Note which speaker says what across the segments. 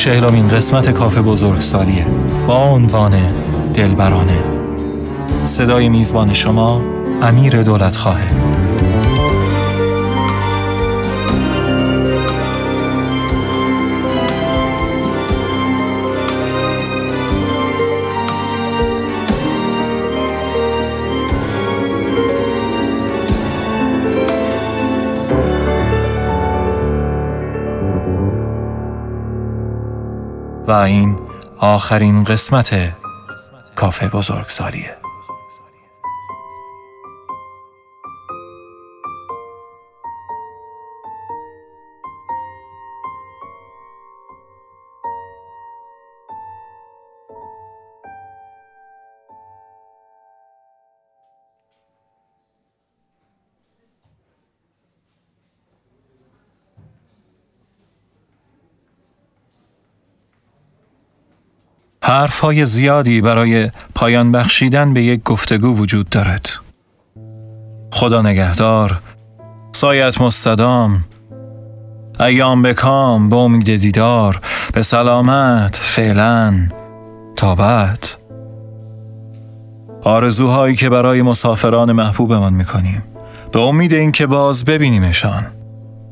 Speaker 1: چهلمین قسمت کافه بزرگسالیه. با عنوان دلبرانه. صدای میزبان شما امیر دولت خواهه و این آخرین قسمت کافه بزرگسالیه. های زیادی برای پایان بخشیدن به یک گفتگو وجود دارد. خدا نگهدار، سایت مستدام، ایام بکام به امید دیدار، به سلامت، فعلا، تا بعد. آرزوهایی که برای مسافران محبوبمان می‌کنیم به امید اینکه باز ببینیمشان.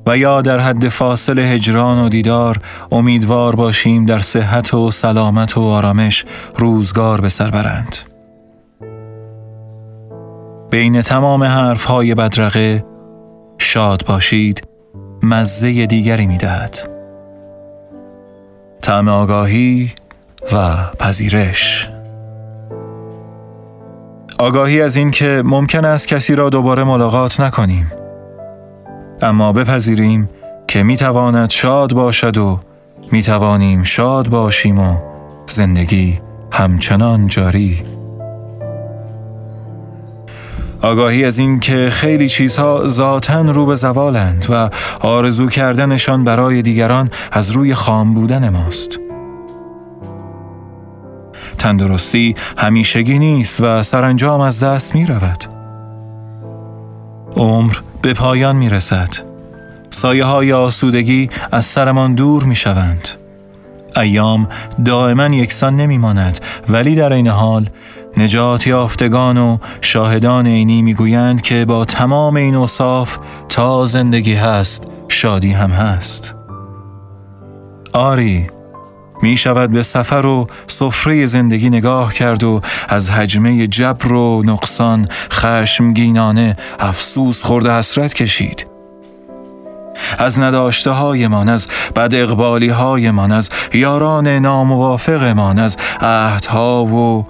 Speaker 1: و یا در حد فاصل هجران و دیدار امیدوار باشیم در صحت و سلامت و آرامش روزگار به سر برند. بین تمام حرفهای بدرقه شاد باشید مزه دیگری می‌دهد. طعم آگاهی و پذیرش آگاهی از اینکه ممکن است کسی را دوباره ملاقات نکنیم اما بپذیریم که می‌تواند شاد باشد و می‌توانیم شاد باشیم و زندگی همچنان جاری آگاهی از این که خیلی چیزها ذاتا رو به زوالند و آرزو کردنشان برای دیگران از روی خام بودن ماست تندرستی همیشگی نیست و سرانجام از دست می رود. عمر به پایان می رسد. سایه های آسودگی از سرمان دور می شوند. ایام دائما یکسان نمی ماند ولی در این حال نجات یافتگان و شاهدان عینی می‌گویند که با تمام این اوصاف تا زندگی هست شادی هم هست آری می شود به سفر و سفره زندگی نگاه کرد و از حجمه جبر و نقصان خشمگینانه افسوس خورده حسرت کشید. از نداشته هایمان از بد اقبالی هایمان از یاران ناموافقمان از عهدها و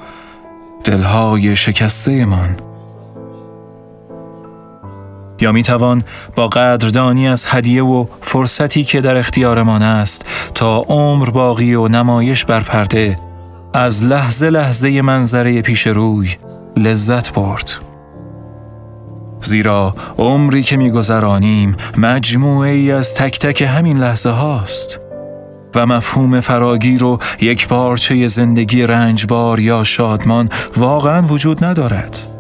Speaker 1: دلهای شکسته من یا می توان با قدردانی از هدیه و فرصتی که در اختیارمان است تا عمر باقی و نمایش بر پرده از لحظه لحظه منظره پیش روی لذت برد. زیرا عمری که میگذرانیم مجموعه ای از تک تک همین لحظه هاست و مفهوم فراگیر و یک پارچه زندگی رنجبار یا شادمان واقعا وجود ندارد.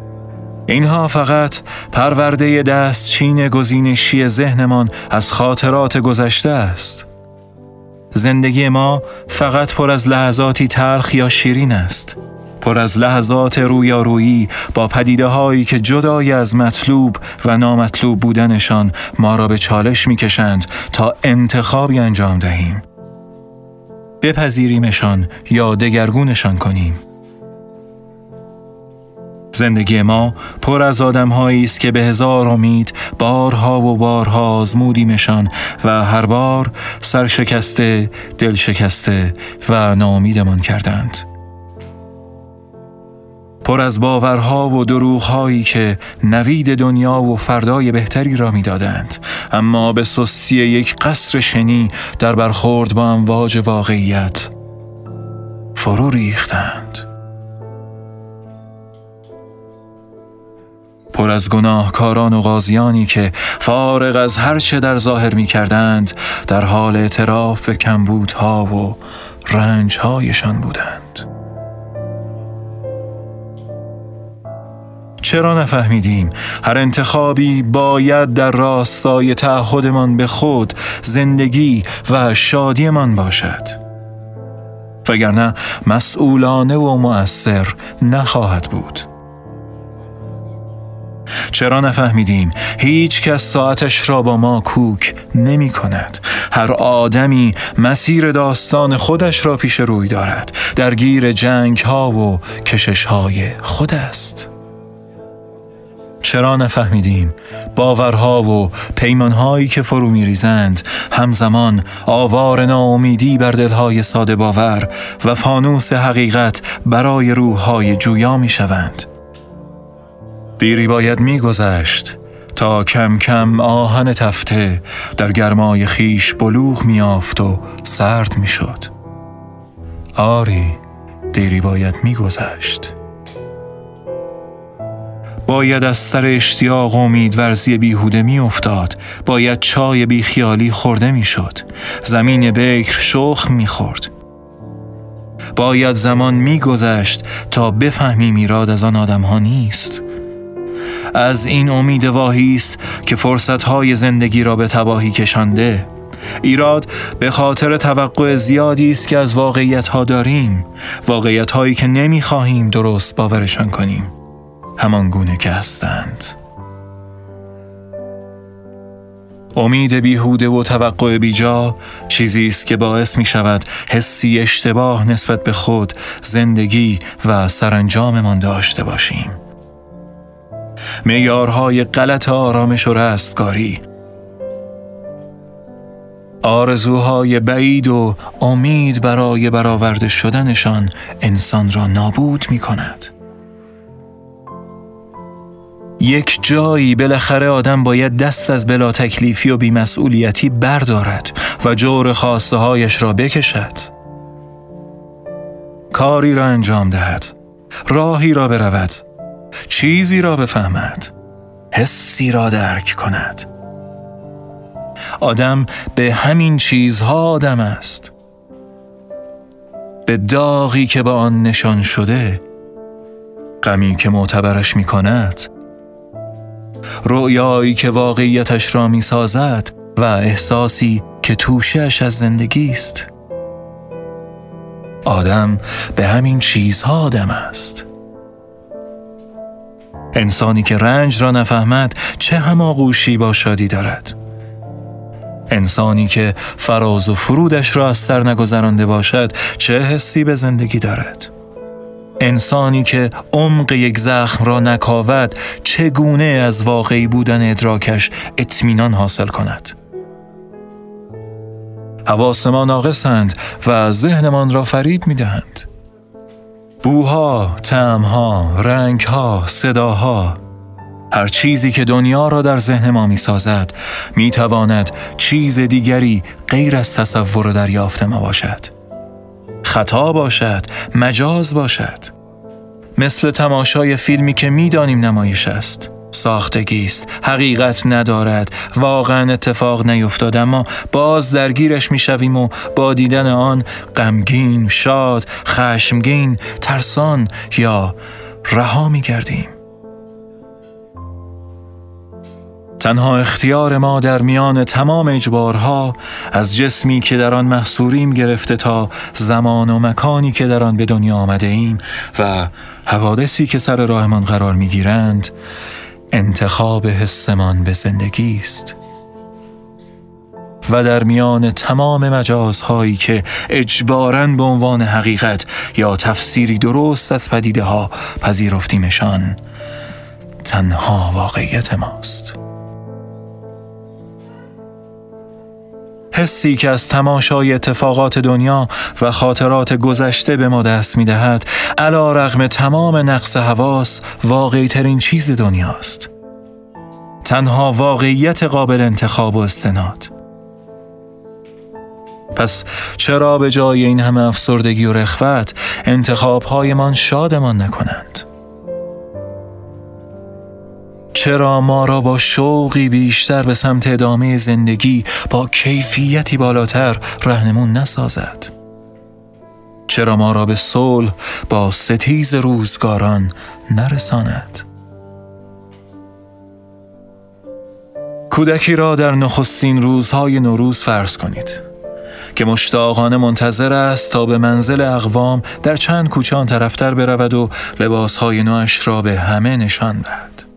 Speaker 1: اینها فقط پرورده دست چین گزینشی ذهنمان از خاطرات گذشته است. زندگی ما فقط پر از لحظاتی تلخ یا شیرین است. پر از لحظات رویارویی با پدیده هایی که جدای از مطلوب و نامطلوب بودنشان ما را به چالش می‌کشند تا انتخابی انجام دهیم. بپذیریمشان یا دگرگونشان کنیم. زندگی ما پر از آدمهایی است که به هزار امید بارها و بارها آزمودیمشان و هر بار سرشکسته، دل شکسته و ناامیدمان کردند. پر از باورها و دروغهایی که نوید دنیا و فردای بهتری را می‌دادند اما به سستی یک قصر شنی در برخورد با امواج واقعیت فرو ریختند پر از گناهکاران و غازیانی که فارغ از هرچه در ظاهر می کردند در حال اعتراف به کمبودها و رنجهایشان بودند. چرا نفهمیدیم؟ هر انتخابی باید در راستای تعهدمان به خود زندگی و شادیمان باشد. وگرنه مسئولانه و مؤثر نخواهد بود. چرا نفهمیدیم؟ هیچ کس ساعتش را با ما کوک نمی کند. هر آدمی مسیر داستان خودش را پیش روی دارد. درگیر جنگ ها و کشش های خود است. چرا نفهمیدیم؟ باورها و پیمانهایی که فرو میریزند همزمان آوار ناامیدی بر دلهای ساده باور و فانوس حقیقت برای روحهای جویا می‌شوند. دیری باید میگذشت تا کم کم آهن تفته در گرمای خیش بلوغ میافت و سرد می‌شد آری دیری باید میگذشت باید از سر اشتیاق و امیدورزی بیهوده می افتاد. باید چای بیخیالی خورده می شد. زمین بکر شخ می خورد. باید زمان می گذشت تا بفهمیم ایراد از آن آدم ها نیست. از این امید واهی است که فرصتهای زندگی را به تباهی کشانده. ایراد به خاطر توقع زیادی است که از واقعیت ها داریم واقعیت هایی که نمی خواهیم درست باورشان کنیم. همان گونه که هستند. امید بیهوده و توقع بیجا چیزی است که باعث می شود حسی اشتباه نسبت به خود، زندگی و سرانجاممان داشته باشیم. میارهای غلط آرامش و رستگاری آرزوهای بعید و امید برای برآورده شدنشان انسان را نابود می کند. یک جایی بالاخره آدم باید دست از بلا تکلیفی و بیمسئولیتی بردارد و جور خواسته هایش را بکشد. کاری را انجام دهد. راهی را برود. چیزی را بفهمد حسی را درک کند. آدم به همین چیزها آدم است. به داغی که با آن نشان شده غمی که معتبرش می کند رؤیایی که واقعیتش را می سازد و احساسی که توشش از زندگی است. آدم به همین چیزها آدم است. انسانی که رنج را نفهمد چه هماغوشی با شادی دارد. انسانی که فراز و فرودش را از سر نگذرانده باشد چه حسی به زندگی دارد؟ انسانی که عمق یک زخم را نکاود چگونه از واقعی بودن ادراکش اطمینان حاصل کند؟ حواس ما ناقصند و ذهنمان را فریب می دهند. بوها، تعمها، رنگها، صداها هر چیزی که دنیا را در ذهن ما می سازد می تواند چیز دیگری غیر از تصور دریافت ما باشد. خطا باشد، مجاز باشد. مثل تماشای فیلمی که می‌دانیم نمایش است. ساختگی است. حقیقت ندارد. واقعا اتفاق نیفتاد اما باز درگیرش می‌شویم و با دیدن آن غمگین شاد خشمگین ترسان یا رها میگردیم. تنها اختیار ما در میان تمام اجبارها از جسمی که در آن محصوریم گرفته تا زمان و مکانی که در آن به دنیا آمده ایم و حوادثی که سر راهمان قرار می‌گیرند انتخاب حسمان به زندگی است و در میان تمام مجازهایی که اجباراً به عنوان حقیقت یا تفسیری درست از پدیده ها پذیرفتیمشان تنها واقعیت ماست. حسی که از تماشای اتفاقات دنیا و خاطرات گذشته به ما دست می دهد علا رغم تمام نقص حواس واقعی ترین چیز دنیاست تنها واقعیت قابل انتخاب و استناد پس چرا به جای این همه افسردگی و رخوت انتخابهایمان شادمان نکنند؟ چرا ما را با شوقی بیشتر به سمت ادامه زندگی با کیفیتی بالاتر رهنمون نسازد؟ چرا ما را به صلح با ستیز روزگاران نرساند؟ کودکی را در نخستین روزهای نوروز فرض کنید که مشتاقانه منتظر است تا به منزل اقوام در چند کوچان طرفتر برود و لباسهای نوش را به همه نشان دهد.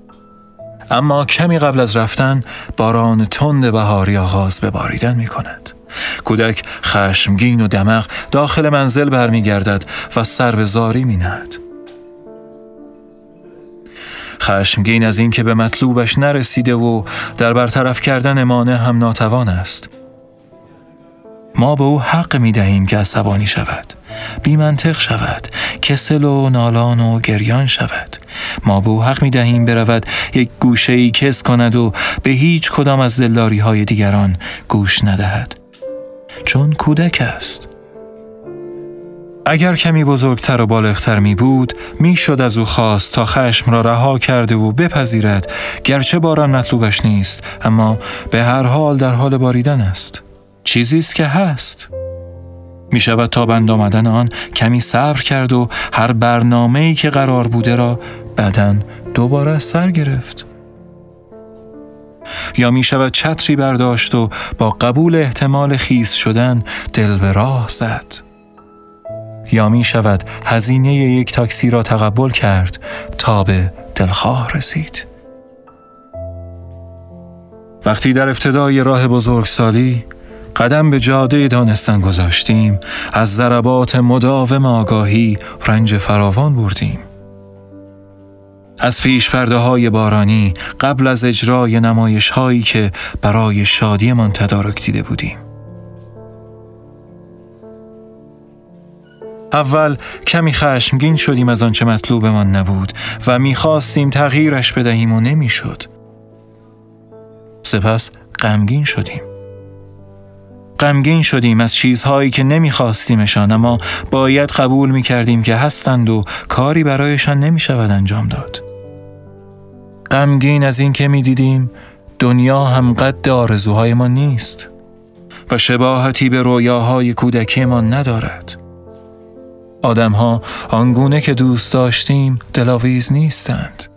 Speaker 1: اما کمی قبل از رفتن باران تند بهاری آغاز به باریدن می کند. کودک خشمگین و دمق داخل منزل برمیگردد و سر به زاری می نهد. خشمگین از اینکه به مطلوبش نرسیده و در برطرف کردن مانع هم ناتوان است. ما به او حق می دهیم که عصبانی شود. بی منطق شود. کسل و نالان و گریان شود. ما به او حق می دهیم برود یک گوشه ای کس کند و به هیچ کدام از دلداری های دیگران گوش ندهد. چون کودک است. اگر کمی بزرگتر و بالغتر می بود می شد از او خواست تا خشم را رها کرده و بپذیرد. گرچه باران مطلوبش نیست اما به هر حال در حال باریدن است. چیزی است که هست. می شود تا بند آمدن آن کمی صبر کرد و هر برنامه ای که قرار بوده را بعدا دوباره سر گرفت. یا می شود چتری برداشت و با قبول احتمال خیس شدن دل به راه زد. یا می شود هزینه یک تاکسی را تقبل کرد تا به دلخواه رسید. وقتی در ابتدای راه بزرگسالی قدم به جاده دانستن گذاشتیم از ضربات مداوم آگاهی رنج فراوان بردیم از پیش پرده های بارانی قبل از اجرای نمایش هایی که برای شادیمان تدارک دیده بودیم اول کمی خشمگین شدیم از آنچه مطلوبمان نبود و می‌خواستیم تغییرش بدهیم و نمی‌شد. سپس غمگین شدیم. غمگین شدیم از چیزهایی که نمیخواستیمشان اما باید قبول می‌کردیم که هستند و کاری برایشان نمی‌شود انجام داد. غمگین از این که می‌دیدیم دنیا هم قد آرزوهای ما نیست و شباهتی به رویاهای کودکی ما ندارد. آدمها آنگونه که دوست داشتیم دلاویز نیستند.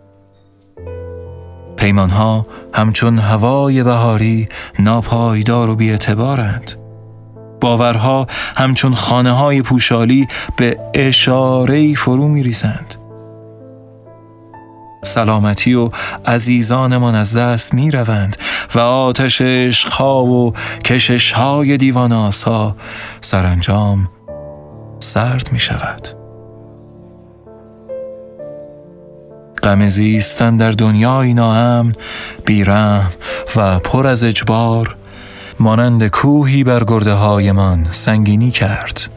Speaker 1: پیمانها همچون هوای بهاری ناپایدار و بیعتبارند. باورها همچون خانه های پوشالی به اشاره فرو می ریزند. سلامتی و عزیزانمان از دست می روند و آتش عشقها و کششهای دیواناس ها سرانجام سرد می شود. غم زیستن در دنیای ناامن بیرم و پر از اجبار مانند کوهی بر گرده هایمان سنگینی کرد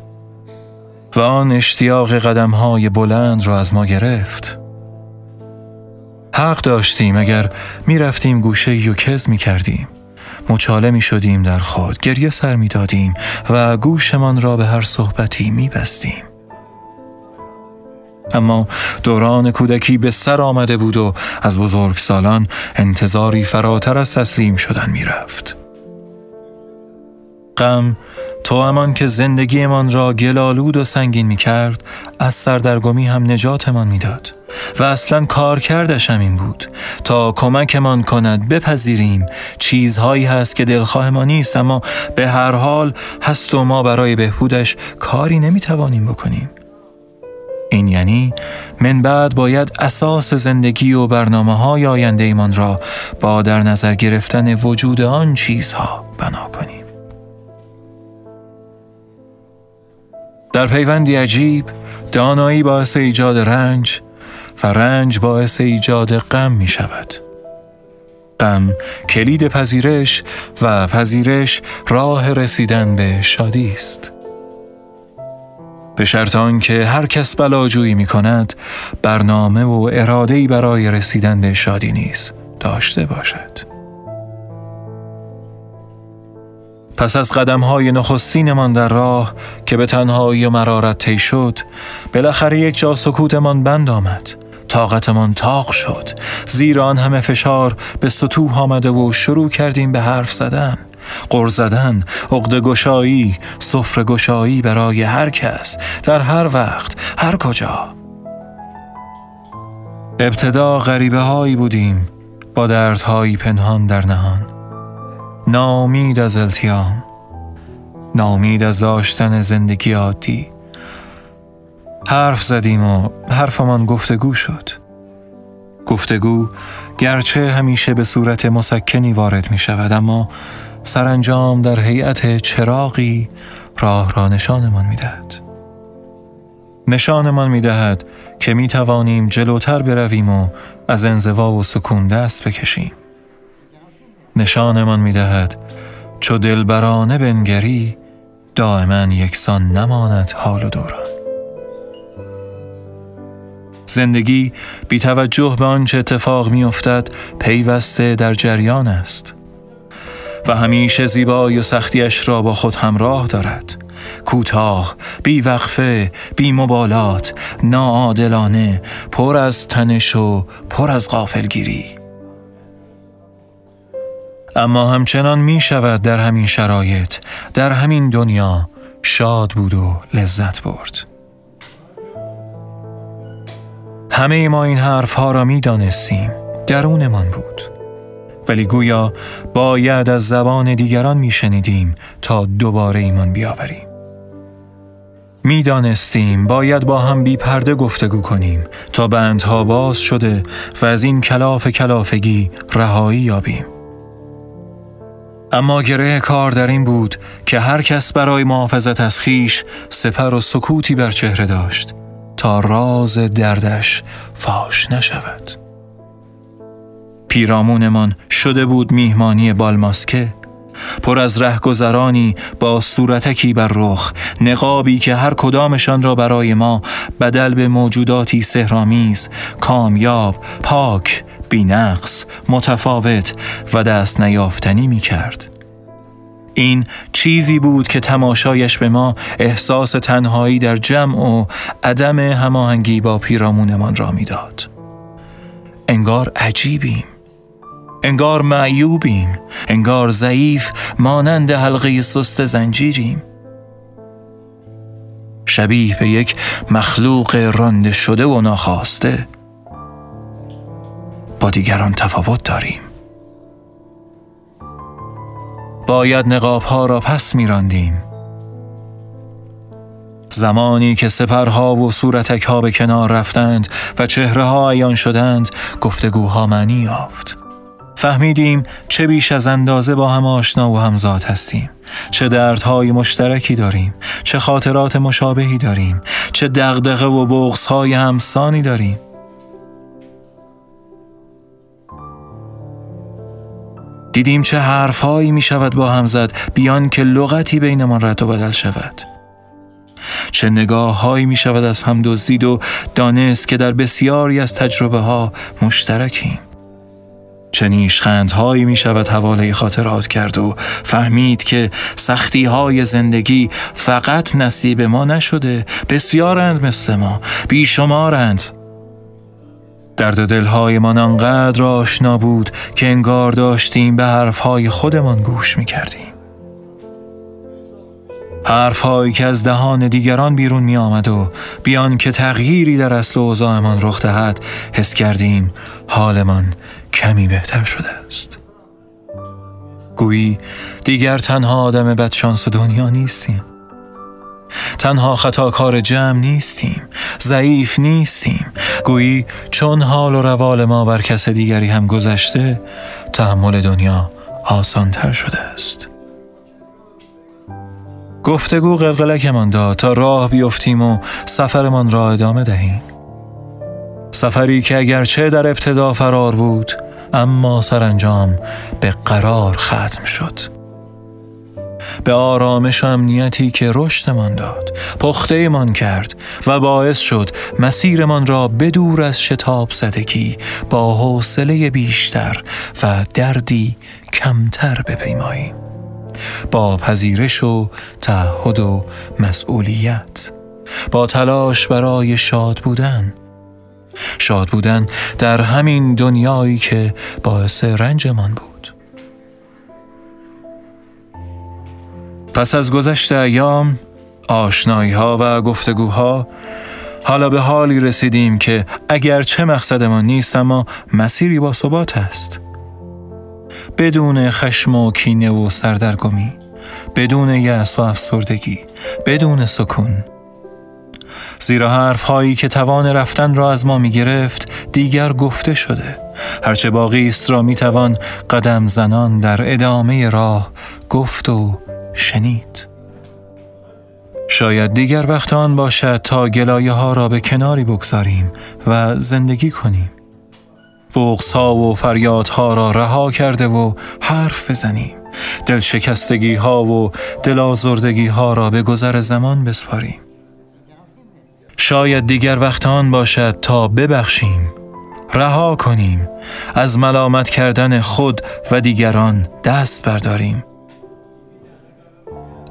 Speaker 1: و آن اشتیاق قدم های بلند را از ما گرفت. حق داشتیم اگر می رفتیم گوشه و کز می کردیم مچاله می شدیم در خود گریه سر می دادیم و گوشمان را به هر صحبتی می بستیم اما دوران کودکی به سر آمده بود و از بزرگ سالان انتظاری فراتر از تسلیم شدن می رفت. غم تو همان که زندگیمان را گلالود و سنگین می کرد از سردرگمی هم نجاتمان می‌داد و اصلا کار کردش این بود تا کمکمان کند بپذیریم چیزهایی هست که دلخواه ما نیست اما به هر حال هست و ما برای بهبودش کاری نمی‌توانیم بکنیم این یعنی من بعد باید اساس زندگی و برنامه های آینده ایمان را با در نظر گرفتن وجود آن چیزها بنا کنیم. در پیوندی عجیب دانایی باعث ایجاد رنج و رنج باعث ایجاد غم می شود. غم کلید پذیرش و پذیرش راه رسیدن به شادی است. به شرط که هر کس بلاجویی می کند برنامه و ارادهی برای رسیدن به شادی نیز داشته باشد. پس از قدم های نخستینمان در راه که به تنهایی و مرارت طی شد بالاخره یک جا سکوتمان بند آمد. طاقتمان تاق شد. زیرا آن همه فشار به سطوح آمده و شروع کردیم به حرف زدن. قر زدن عقد گشایی سفره گشایی برای هر کس در هر وقت هر کجا. ابتدا غریبه هایی بودیم با دردهایی پنهان در نهان. نامید از التیام نامید از داشتن زندگی عادی. حرف زدیم و حرفمان گفتگو شد. گفتگو گرچه همیشه به صورت مسکنی وارد می شود اما سرانجام در هیئت چراغی راه را نشانمان می دهد. نشانمان می دهد که می توانیم جلوتر برویم و از انزوا و سکون دست بکشیم. نشانمان می دهد چو دلبرانه بنگری دائما یکسان نماند حال و دوران. زندگی بی توجه به آنچه اتفاق می افتد پیوسته در جریان است. و همیشه زیبایی و سختیش را با خود همراه دارد. کوتاه بی وقفه بی مبالات ناعادلانه پر از تنش و پر از غافلگیری. اما همچنان می شود در همین شرایط در همین دنیا شاد بود و لذت برد. همه ما این حرف ها را می دانستیم. درونمان بود. ولی گویا باید از زبان دیگران میشنیدیم تا دوباره ایمان بیاوریم. می‌دانستیم باید با هم بی پرده گفتگو کنیم تا بندها باز شده و از این کلاف کلافگی رهایی یابیم. اما گره کار در این بود که هر کس برای محافظت از خیش سپر و سکوتی بر چهره داشت تا راز دردش فاش نشود. پیرامونمان شده بود میهمانی بالماسکه پر از رهگذرانی با صورتکی بر رخ نقابی که هر کدامشان را برای ما بدل به موجوداتی سهرامیز کامیاب پاک بینقص متفاوت و دست نیافتنی می کرد. این چیزی بود که تماشایش به ما احساس تنهایی در جمع و عدم هماهنگی با پیرامونمان را می‌داد. انگار عجیبیم انگار معیوبیم انگار ضعیف مانند حلقه سست زنجیریم. شبیه به یک مخلوق رانده شده و ناخواسته. با دیگران تفاوت داریم. باید نقاب ها را پس میراندیم. زمانی که سپرها و صورتک ها به کنار رفتند و چهره ها عیان شدند گفتگوها معنی یافت. فهمیدیم چه بیش از اندازه با هم آشنا و همزاد هستیم. چه دردهای مشترکی داریم چه خاطرات مشابهی داریم چه دغدغه و بغزهای همسانی داریم. دیدیم چه حرفهایی می شود با هم زد بیان که لغتی بینمان رد و بدل شود. چه نگاه هایی می شود از هم دزدید و دانست که در بسیاری از تجربه ها مشترکیم. چه نیشخندهایی می شود حواله خاطرات کرد و فهمید که سختی های زندگی فقط نصیب ما نشده بسیارند مثل ما بیشمارند. درد دلهای من انقدر آشنا بود که انگار داشتیم به حرفهای خودمان گوش می کردیم حرفهایی که از دهان دیگران بیرون می آمد و بیان که تغییری در اصل اوضاعمان رخ دهد حس کردیم حالمان کمی بهتر شده است. گویی دیگر تنها آدم بدشانس دنیا نیستیم. تنها خطاکار جمع نیستیم. ضعیف نیستیم. گویی چون حال و روال ما بر کس دیگری هم گذشته تحمل دنیا آسان تر شده است. گفتگو قلقلکمان داد تا راه بیفتیم و سفرمان را ادامه دهیم. سفری که اگرچه در ابتدا فرار بود اما سرانجام به قرار ختم شد. به آرامش و امنیتی که رشدمان داد پختهمان کرد و باعث شد مسیرمان را بدور از شتاب زدگی با حوصله بیشتر و دردی کمتر بپیماییم. با پذیرش و تعهد و مسئولیت با تلاش برای شاد بودن شاد بودن در همین دنیایی که باعث رنجمان بود. پس از گذشت ایام آشنایی ها و گفتگوها حالا به حالی رسیدیم که اگر چه مقصدمان نیست اما مسیری با ثبات است. بدون خشم و کینه و سردرگمی بدون یأس و افسردگی بدون سکون زیرا حرف هایی که توان رفتن را از ما می گرفت دیگر گفته شده. هرچه باقی است را می توان قدم زنان در ادامه راه گفت و شنید. شاید دیگر وقت آن باشد تا گلایه ها را به کناری بگذاریم و زندگی کنیم. بغص ها و فریاد ها را رها کرده و حرف بزنیم. دل شکستگی ها و دل آزردگی ها را به گذر زمان بسپاریم. شاید دیگر وقت آن باشد تا ببخشیم. رها کنیم. از ملامت کردن خود و دیگران دست برداریم.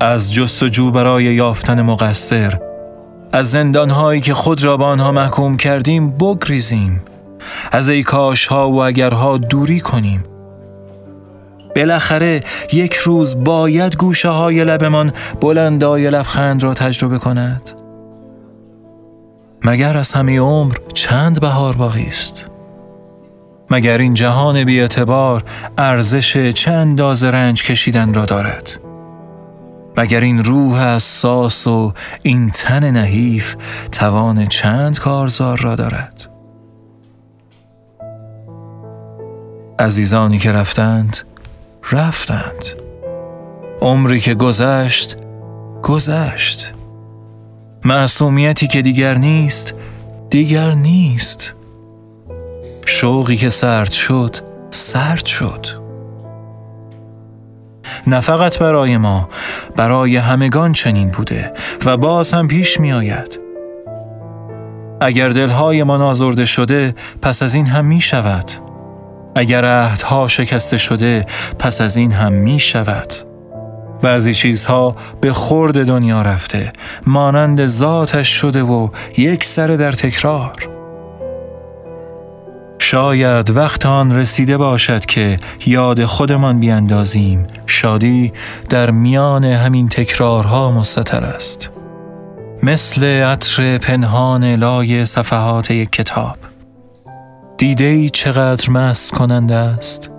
Speaker 1: از جستجو برای یافتن مقصر از زندانهایی که خود را به آنها محکوم کردیم بگریزیم. از ای کاش ها و اگرها دوری کنیم. بالاخره یک روز باید گوشه های لبمان بلندای لبخند را تجربه کند. مگر از همه عمر چند بهار باقی است؟ مگر این جهان بیاعتبار ارزش چند انداز رنج کشیدن را دارد؟ مگر این روح حساس و این تن نحیف توان چند کارزار را دارد؟ عزیزانی که رفتند رفتند. عمری که گذشت گذشت. معصومیتی که دیگر نیست دیگر نیست. شوقی که سرد شد سرد شد. نه فقط برای ما برای همگان چنین بوده و باز هم پیش می آید اگر دلهای ما نازرده شده پس از این هم می شود اگر عهدها شکسته شده پس از این هم می شود بعضی چیزها به خورد دنیا رفته مانند ذاتش شده و یک سر در تکرار. شاید وقت آن رسیده باشد که یاد خودمان بیاندازیم شادی در میان همین تکرارها مستتر است. مثل عطر پنهان لای صفحات یک کتاب. دیده ای چقدر مست کننده است.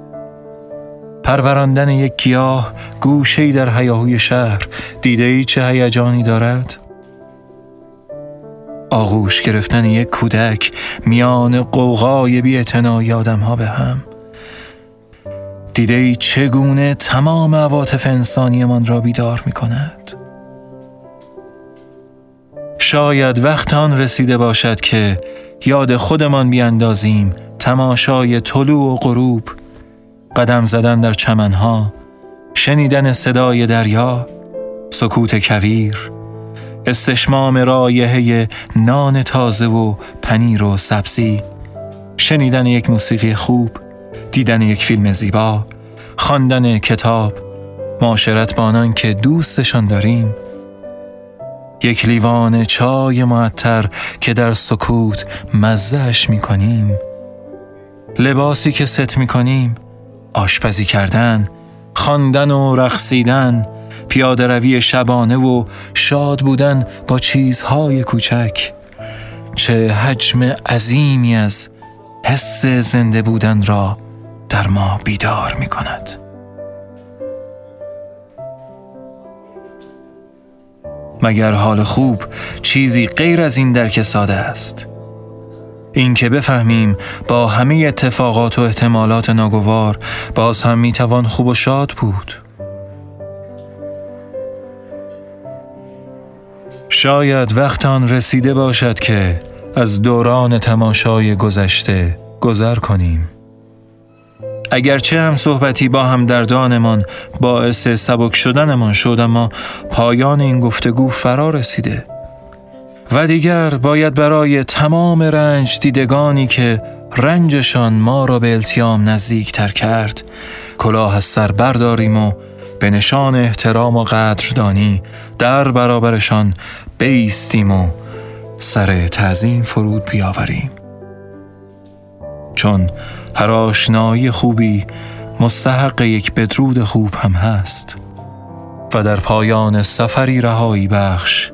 Speaker 1: پروراندن یک گیاه گوشه در حیاهوی شهر. دیده ای چه هیجانی دارد؟ آغوش گرفتن یک کودک میان قوقای بی آدم ها به هم. دیده ای چگونه تمام عواطف انسانیمان را بیدار می کند شاید وقت آن رسیده باشد که یاد خودمان بیاندازیم تماشای طلوع و غروب. قدم زدن در چمنها شنیدن صدای دریا سکوت کویر استشمام رایحه نان تازه و پنیر و سبزی شنیدن یک موسیقی خوب دیدن یک فیلم زیبا خواندن کتاب معاشرت با آنان که دوستشان داریم. یک لیوان چای معطر که در سکوت مزهش می کنیم لباسی که ست می کنیم آشپزی کردن خواندن و رقصیدن پیاده روی شبانه و شاد بودن با چیزهای کوچک چه حجم عظیمی از حس زنده بودن را در ما بیدار می کند. مگر حال خوب چیزی غیر از این درک ساده است اینکه بفهمیم با همه اتفاقات و احتمالات ناگوار باز هم می‌توان خوب و شاد بود. شاید وقت آن رسیده باشد که از دوران تماشای گذشته گذر کنیم. اگرچه هم صحبتی با هم دردانمان باعث سبک شدنمان شد اما پایان این گفتگو فرا رسیده. و دیگر باید برای تمام رنج دیدگانی که رنجشان ما را به التیام نزدیک تر کرد کلاه از سر برداریم و به نشان احترام و قدردانی در برابرشان بیستیم و سر تعظیم فرود بیاوریم. چون هر آشنایی خوبی مستحق یک بدرود خوب هم هست و در پایان سفری رهایی بخش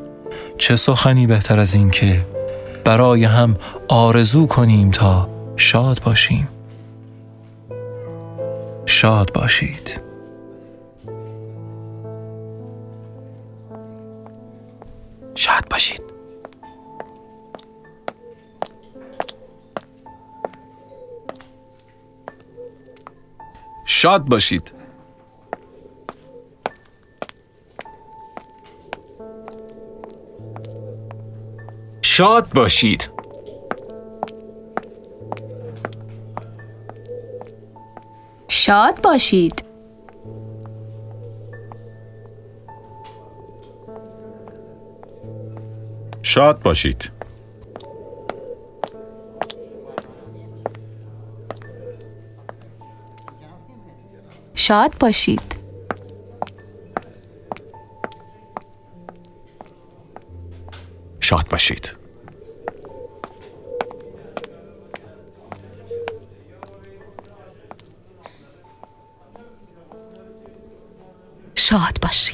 Speaker 1: چه سخنی بهتر از این که برای هم آرزو کنیم تا شاد باشیم. شاد باشید. شاد باشید.
Speaker 2: شاد باشید. شاد باشید.
Speaker 3: شاد باشید.
Speaker 2: شاد باشید.
Speaker 3: شاد باشید.
Speaker 2: شاد باشید.
Speaker 3: شاد باشی